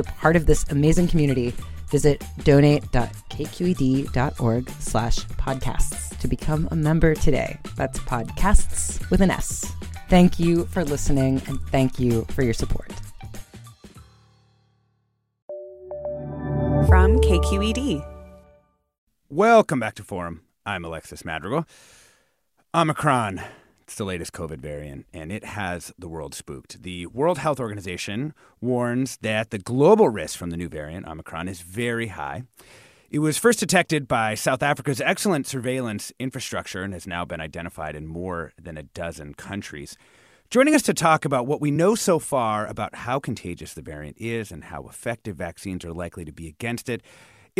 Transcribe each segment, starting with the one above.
a part of this amazing community, visit donate.kqed.org slash podcasts to become a member today. That's podcasts with an S. Thank you for listening and thank you for your support. From KQED. Welcome back to Forum. I'm Alexis Madrigal. Omicron, it's the latest COVID variant, and it has the world spooked. The World Health Organization warns that the global risk from the new variant, Omicron, is very high. It was first detected by South Africa's excellent surveillance infrastructure and has now been identified in more than a dozen countries. Joining us to talk about what we know so far about how contagious the variant is and how effective vaccines are likely to be against it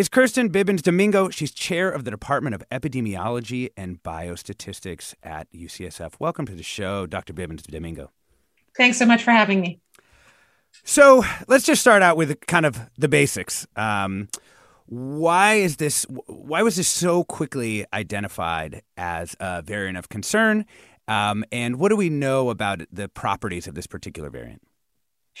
is Kirsten Bibbins Domingo. She's chair of the Department of Epidemiology and Biostatistics at UCSF. Welcome to the show, Dr. Bibbins Domingo. Thanks so much for having me. So let's just start out with kind of the basics. Um, why is this? Why was this so quickly identified as a variant of concern? Um, and what do we know about the properties of this particular variant?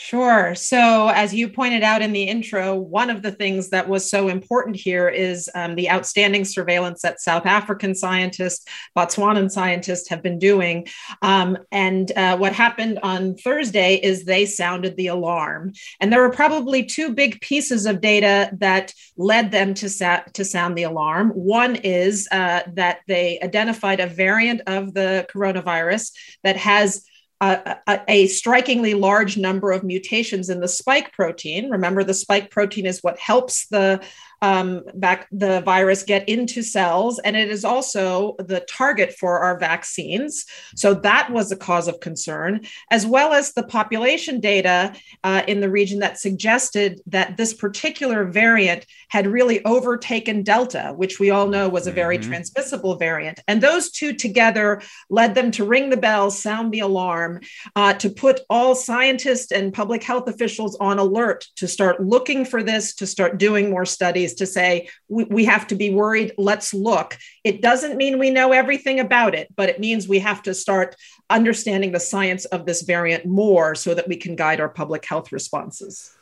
Sure. So, as you pointed out in the intro, one of the things that was so important here is um, the outstanding surveillance that South African scientists, Botswanan scientists have been doing. Um, and uh, what happened on Thursday is they sounded the alarm. And there were probably two big pieces of data that led them to, sa- to sound the alarm. One is uh, that they identified a variant of the coronavirus that has a, a, strikingly large number of mutations in the spike protein. Remember, the spike protein is what helps the um, back the virus get into cells, and it is also the target for our vaccines. So that was a cause of concern, as well as the population data uh, in the region that suggested that this particular variant had really overtaken Delta, which we all know was a very mm-hmm. transmissible variant. And those two together led them to ring the bell, sound the alarm, uh, to put all scientists and public health officials on alert to start looking for this, to start doing more studies to say we, we have to be worried let's look it doesn't mean we know everything about it but it means we have to start understanding the science of this variant more so that we can guide our public health responses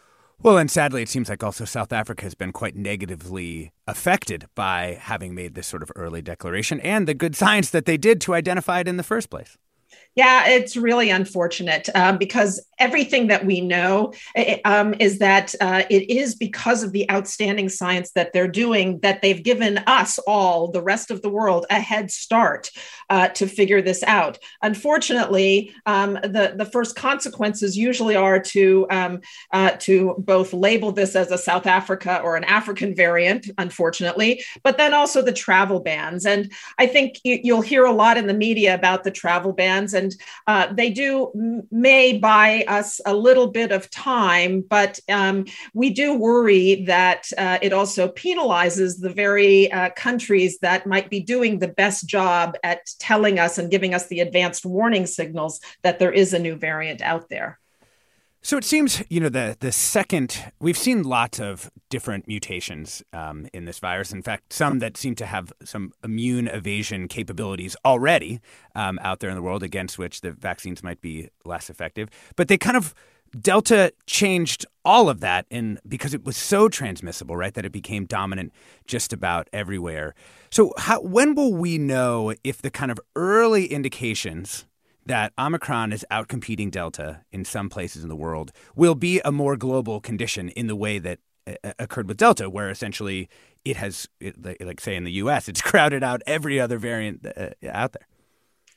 well, and sadly, it seems like also South Africa has been quite negatively affected by having made this sort of early declaration and the good science that they did to identify it in the first place. Yeah, it's really unfortunate um, because everything that we know um, is that uh, it is because of the outstanding science that they're doing that they've given us all, the rest of the world, a head start uh, to figure this out. Unfortunately, um, the the first consequences usually are to um, uh, to both label this as a South Africa or an African variant, unfortunately, but then also the travel bans. And I think you, you'll hear a lot in the media about the travel bans and and uh, they do may buy us a little bit of time, but um, we do worry that uh, it also penalizes the very uh, countries that might be doing the best job at telling us and giving us the advanced warning signals that there is a new variant out there. So it seems, you know, the the second we've seen lots of different mutations um, in this virus. In fact, some that seem to have some immune evasion capabilities already um, out there in the world, against which the vaccines might be less effective. But they kind of Delta changed all of that and because it was so transmissible, right, that it became dominant just about everywhere. So how, when will we know if the kind of early indications that Omicron is outcompeting Delta in some places in the world will be a more global condition in the way that uh, uh occurred with Delta, where essentially it has, like say in the US, it's crowded out every other variant uh, out there.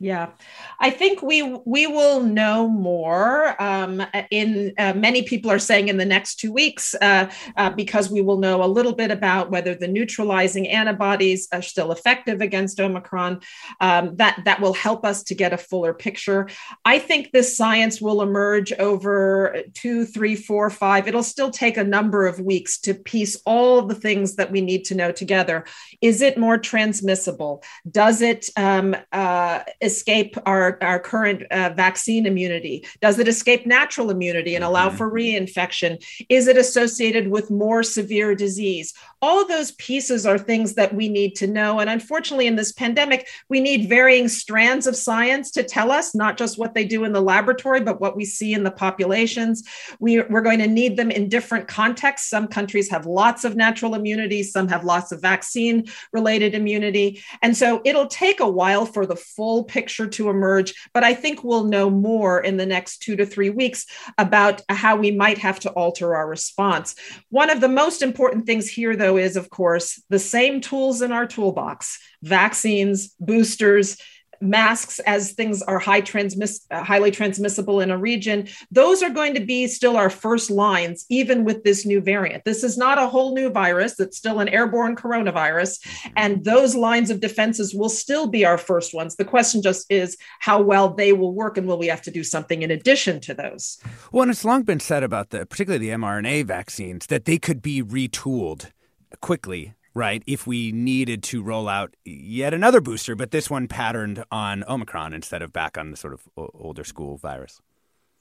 Yeah, I think we we will know more. Um, in uh, many people are saying in the next two weeks uh, uh, because we will know a little bit about whether the neutralizing antibodies are still effective against Omicron. Um, that that will help us to get a fuller picture. I think this science will emerge over two, three, four, five. It'll still take a number of weeks to piece all the things that we need to know together. Is it more transmissible? Does it um, uh, escape our, our current uh, vaccine immunity? Does it escape natural immunity and allow mm-hmm. for reinfection? Is it associated with more severe disease? All of those pieces are things that we need to know. And unfortunately, in this pandemic, we need varying strands of science to tell us not just what they do in the laboratory, but what we see in the populations. We, we're going to need them in different contexts. Some countries have lots of natural immunity, some have lots of vaccine related immunity. And so it'll take a while for the full picture picture to emerge. But I think we'll know more in the next two to three weeks about how we might have to alter our response. One of the most important things here, though, is, of course, the same tools in our toolbox vaccines, boosters, masks as things are high transmiss- uh, highly transmissible in a region those are going to be still our first lines even with this new variant. This is not a whole new virus. It's still an airborne coronavirus mm-hmm. and those lines of defenses will still be our first ones. The question just is how well they will work and will we have to do something in addition to those. Well and it's long been said about the particularly the mrna vaccines that they could be retooled quickly right? If we needed to roll out yet another booster, but this one patterned on Omicron instead of back on the sort of older school virus.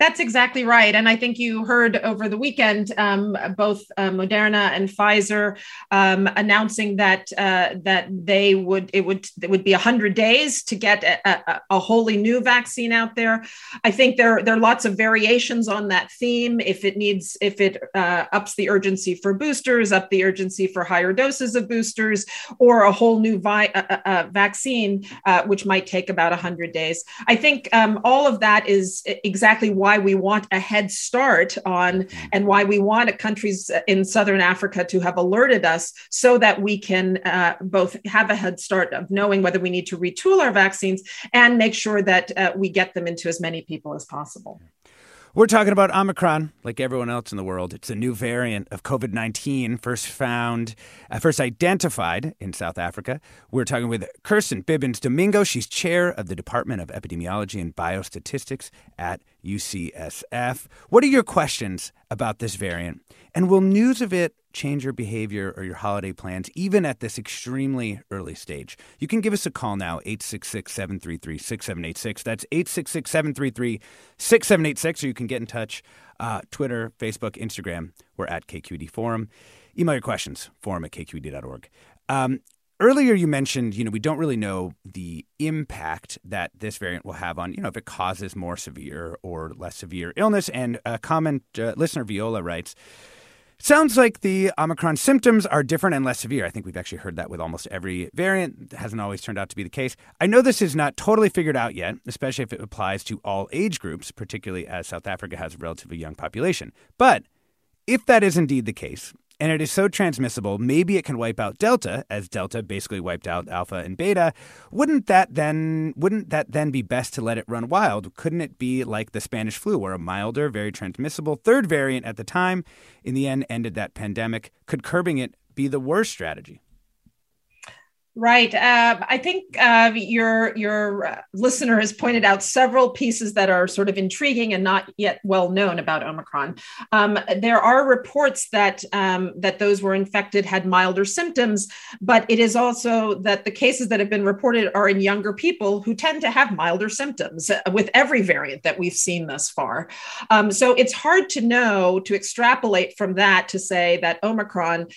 That's exactly right. And I think you heard over the weekend um, both uh, Moderna and Pfizer um, announcing that uh, that they would it would it would be hundred days to get a, a, a, wholly new vaccine out there. I think there there are lots of variations on that theme. If it needs if it uh, ups the urgency for boosters, up the urgency for higher doses of boosters, or a whole new vi- vaccine, uh, which might take about hundred days. I think um, all of that is exactly why why we want a head start on mm-hmm. and why we want countries in southern africa to have alerted us so that we can uh, both have a head start of knowing whether we need to retool our vaccines and make sure that uh, we get them into as many people as possible we're talking about Omicron, like everyone else in the world. It's a new variant of COVID 19, first found, uh, first identified in South Africa. We're talking with Kirsten Bibbins Domingo. She's chair of the Department of Epidemiology and Biostatistics at UCSF. What are your questions about this variant? And will news of it change your behavior or your holiday plans, even at this extremely early stage? You can give us a call now, 866 733 6786. That's 866 733 6786, or you can get in touch uh, Twitter, Facebook, Instagram. We're at KQED Forum. Email your questions, forum at kqed.org. Um, earlier you mentioned you know we don't really know the impact that this variant will have on you know if it causes more severe or less severe illness and a comment uh, listener viola writes Sounds like the Omicron symptoms are different and less severe. I think we've actually heard that with almost every variant. It hasn't always turned out to be the case. I know this is not totally figured out yet, especially if it applies to all age groups, particularly as South Africa has a relatively young population. But if that is indeed the case, and it is so transmissible, maybe it can wipe out delta as delta basically wiped out alpha and beta. Wouldn't that then wouldn't that then be best to let it run wild? Couldn't it be like the Spanish flu where a milder, very transmissible third variant at the time in the end ended that pandemic? Could curbing it be the worst strategy? Right. Uh, I think uh, your your uh, listener has pointed out several pieces that are sort of intriguing and not yet well known about Omicron. Um, there are reports that um, that those were infected had milder symptoms, but it is also that the cases that have been reported are in younger people who tend to have milder symptoms uh, with every variant that we've seen thus far. Um, so it's hard to know to extrapolate from that to say that Omicron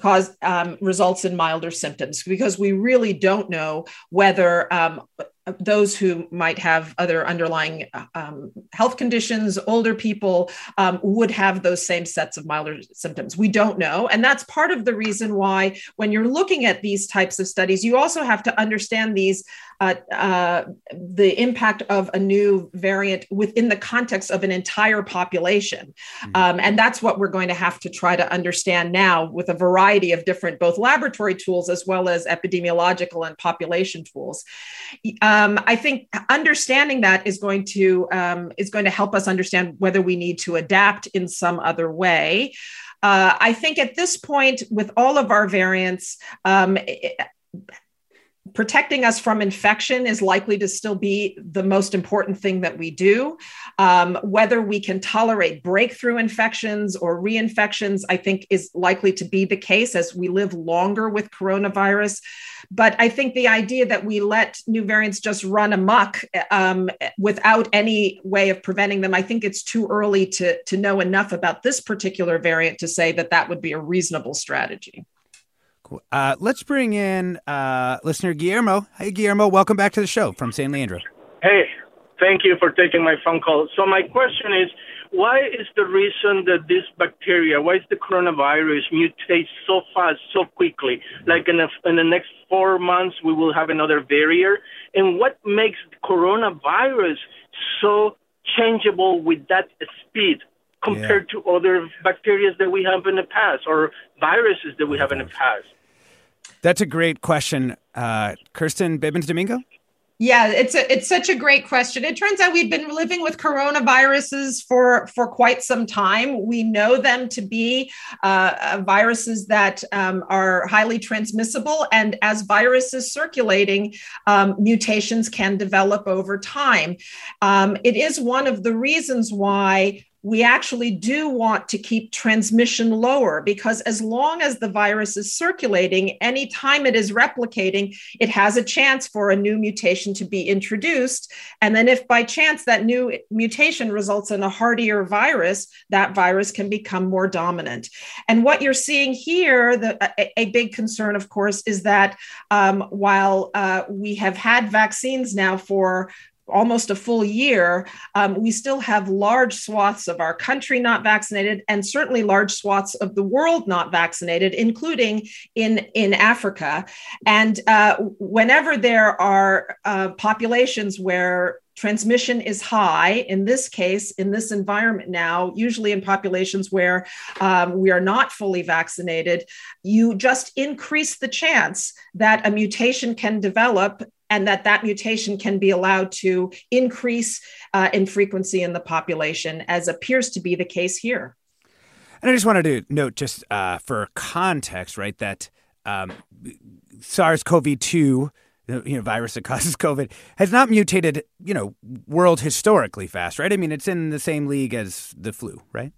cause um, results in milder symptoms because we really don't know whether um, those who might have other underlying um, health conditions, older people, um, would have those same sets of milder symptoms. We don't know. And that's part of the reason why, when you're looking at these types of studies, you also have to understand these uh, uh, the impact of a new variant within the context of an entire population. Mm-hmm. Um, and that's what we're going to have to try to understand now with a variety of different both laboratory tools as well as epidemiological and population tools. Um, I think understanding that is going to um, is going to help us understand whether we need to adapt in some other way. Uh, I think at this point, with all of our variants, um, it, protecting us from infection is likely to still be the most important thing that we do. Um, whether we can tolerate breakthrough infections or reinfections, I think is likely to be the case as we live longer with coronavirus. But I think the idea that we let new variants just run amok um, without any way of preventing them, I think it's too early to, to know enough about this particular variant to say that that would be a reasonable strategy. Cool. Uh, let's bring in uh, listener Guillermo. Hey, Guillermo, welcome back to the show from San Leandro. Hey, thank you for taking my phone call. So my question is, why is the reason that this bacteria, why is the coronavirus mutate so fast, so quickly? Like in, a, in the next four months, we will have another variant. And what makes coronavirus so changeable with that speed? Compared yeah. to other bacteria that we have in the past or viruses that we have in the past? That's a great question. Uh, Kirsten Bibbins Domingo? Yeah, it's a, it's such a great question. It turns out we've been living with coronaviruses for for quite some time. We know them to be uh, uh, viruses that um, are highly transmissible, and as viruses circulating, um, mutations can develop over time. Um, it is one of the reasons why we actually do want to keep transmission lower because as long as the virus is circulating, anytime it is replicating, it has a chance for a new mutation to be introduced. And then, if by chance that new mutation results in a hardier virus, that virus can become more dominant. And what you're seeing here, the, a, a big concern, of course, is that um, while uh, we have had vaccines now for almost a full year, um, we still have large swaths of our country not vaccinated, and certainly large swaths of the world not vaccinated, including in, in Africa. And uh, whenever there are uh, populations where transmission is high in this case in this environment now usually in populations where um, we are not fully vaccinated you just increase the chance that a mutation can develop and that that mutation can be allowed to increase uh, in frequency in the population, as appears to be the case here. And I just wanted to note, just uh, for context, right, that um, SARS-CoV-2, you know, virus that causes COVID, has not mutated, you know, world historically fast, right? I mean, it's in the same league as the flu, right?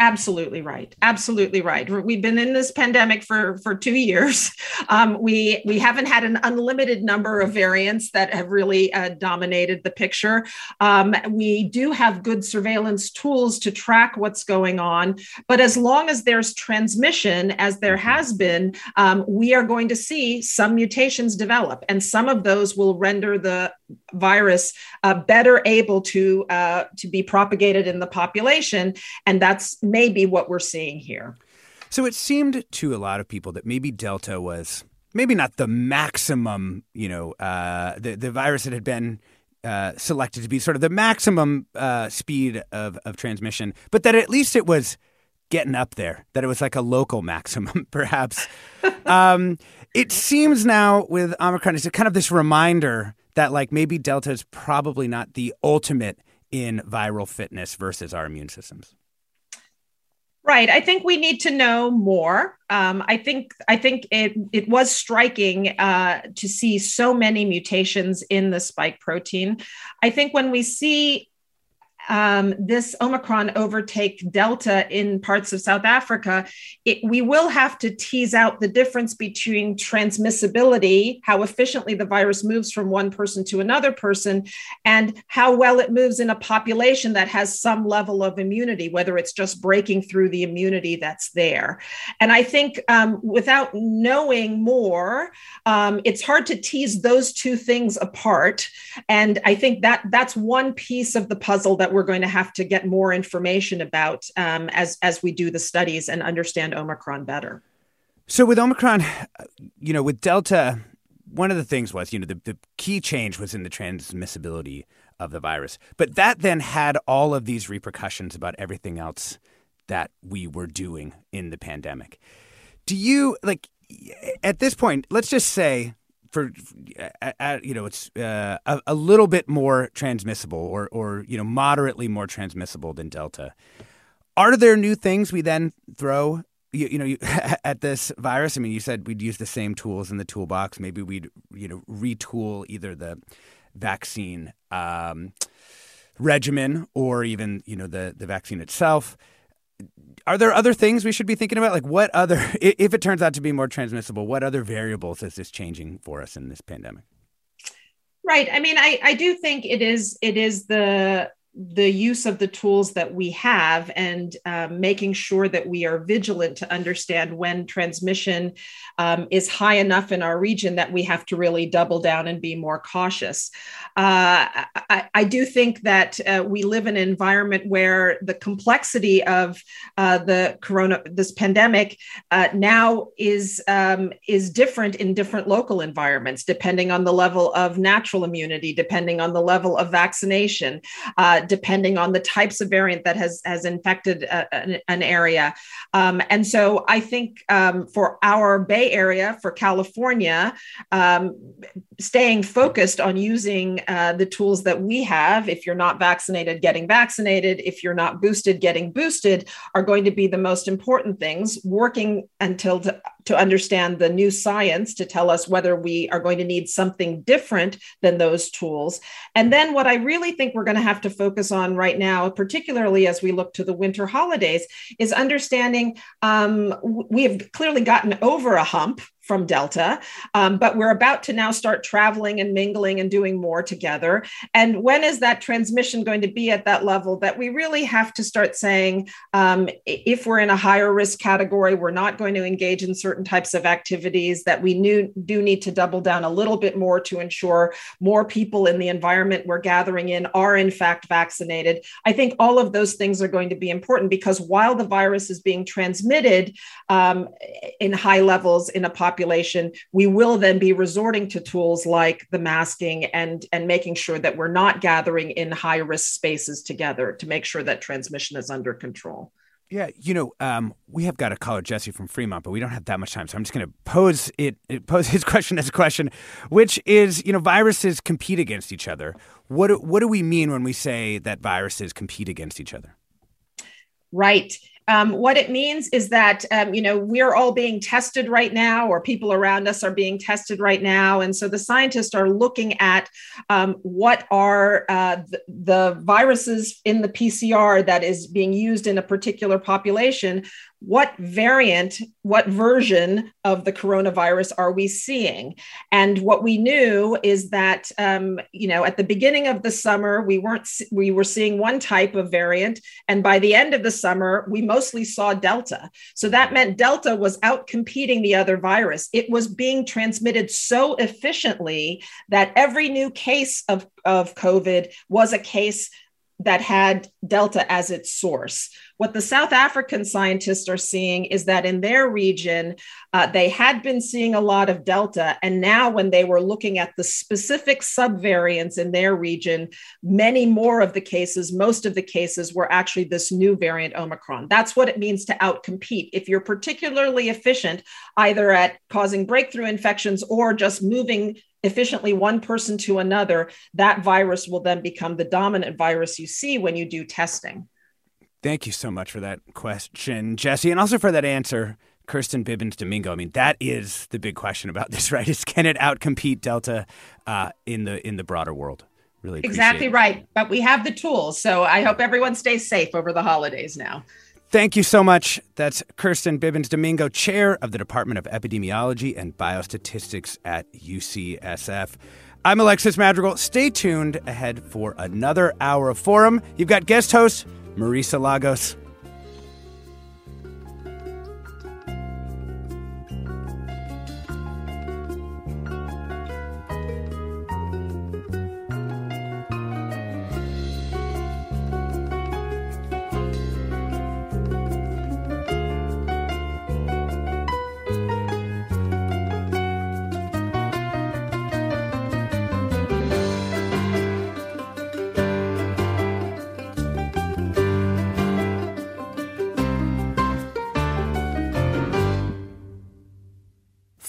Absolutely right. Absolutely right. We've been in this pandemic for for two years. Um, we we haven't had an unlimited number of variants that have really uh, dominated the picture. Um, we do have good surveillance tools to track what's going on, but as long as there's transmission, as there has been, um, we are going to see some mutations develop, and some of those will render the virus uh, better able to uh, to be propagated in the population, and that's maybe what we're seeing here. So it seemed to a lot of people that maybe Delta was maybe not the maximum, you know, uh, the the virus that had been. Uh, selected to be sort of the maximum uh, speed of, of transmission, but that at least it was getting up there, that it was like a local maximum, perhaps. um, it seems now with Omicron, it's kind of this reminder that like maybe Delta is probably not the ultimate in viral fitness versus our immune systems. Right. I think we need to know more. Um, I think I think it it was striking uh, to see so many mutations in the spike protein. I think when we see um, this Omicron overtake Delta in parts of South Africa, it, we will have to tease out the difference between transmissibility, how efficiently the virus moves from one person to another person, and how well it moves in a population that has some level of immunity, whether it's just breaking through the immunity that's there. And I think um, without knowing more, um, it's hard to tease those two things apart. And I think that that's one piece of the puzzle that we're going to have to get more information about um, as as we do the studies and understand Omicron better. So with Omicron, you know, with Delta, one of the things was, you know, the, the key change was in the transmissibility of the virus. But that then had all of these repercussions about everything else that we were doing in the pandemic. Do you like at this point, let's just say for uh, you know it's uh, a, a, little bit more transmissible or or you know moderately more transmissible than delta. Are there new things we then throw you, you know you, at this virus? I mean you said we'd use the same tools in the toolbox. Maybe we'd you know retool either the vaccine um, regimen or even you know the the vaccine itself are there other things we should be thinking about? Like, what other, if it turns out to be more transmissible, what other variables is this changing for us in this pandemic? Right. I mean, I, I do think it is it is the the use of the tools that we have and um, making sure that we are vigilant to understand when transmission um, is high enough in our region that we have to really double down and be more cautious. Uh, I, I, do think that uh, we live in an environment where the complexity of uh, the corona, this pandemic, uh, now is um, is different in different local environments, depending on the level of natural immunity, depending on the level of vaccination uh, depending on the types of variant that has has infected a, an, an, area. Um, and so I think um, for our Bay Area, for California, um, staying focused on using uh, the tools that we have, if you're not vaccinated, getting vaccinated, if you're not boosted, getting boosted, are going to be the most important things. Working until to, to understand the new science to tell us whether we are going to need something different than those tools. And then what I really think we're going to have to focus on right now, particularly as we look to the winter holidays, is understanding um, we have clearly gotten over a hump from Delta, um, but we're about to now start traveling and mingling and doing more together. And when is that transmission going to be at that level that we really have to start saying, um, if we're in a higher risk category, we're not going to engage in certain types of activities, that we knew, do need to double down a little bit more to ensure more people in the environment we're gathering in are in fact vaccinated. I think all of those things are going to be important because while the virus is being transmitted um, in high levels in a population, population, we will then be resorting to tools like the masking and, and making sure that we're not gathering in high risk spaces together to make sure that transmission is under control. Yeah, you know, um, we have got a caller, Jesse from Fremont, but we don't have that much time, so I'm just going to pose it, pose his question as a question, which is, you know, viruses compete against each other. What what do we mean when we say that viruses compete against each other? Right. Um, what it means is that, um, you know, we're all being tested right now, or people around us are being tested right now. And so the scientists are looking at um, what are uh, the, the viruses in the PCR that is being used in a particular population what variant, what version of the coronavirus are we seeing? And what we knew is that, um, you know, at the beginning of the summer, we weren't, we were seeing one type of variant. And by the end of the summer, we mostly saw Delta. So that meant Delta was out competing the other virus. It was being transmitted so efficiently that every new case of, of COVID was a case that had Delta as its source. What the South African scientists are seeing is that in their region, uh, they had been seeing a lot of Delta. And now, when they were looking at the specific subvariants in their region, many more of the cases, most of the cases were actually this new variant Omicron. That's what it means to outcompete. If you're particularly efficient, either at causing breakthrough infections or just moving efficiently one person to another, that virus will then become the dominant virus you see when you do testing. Thank you so much for that question, Jesse, and also for that answer, Kirsten Bibbins Domingo. I mean, that is the big question about this, right? Is can it outcompete Delta uh, in the in the broader world? Really exactly it. right. But we have the tools, so I hope everyone stays safe over the holidays now. Thank you so much. That's Kirsten Bibbins Domingo, chair of the Department of Epidemiology and Biostatistics at UCSF. I'm Alexis Madrigal. Stay tuned ahead for another hour of Forum. You've got guest host Marisa Lagos.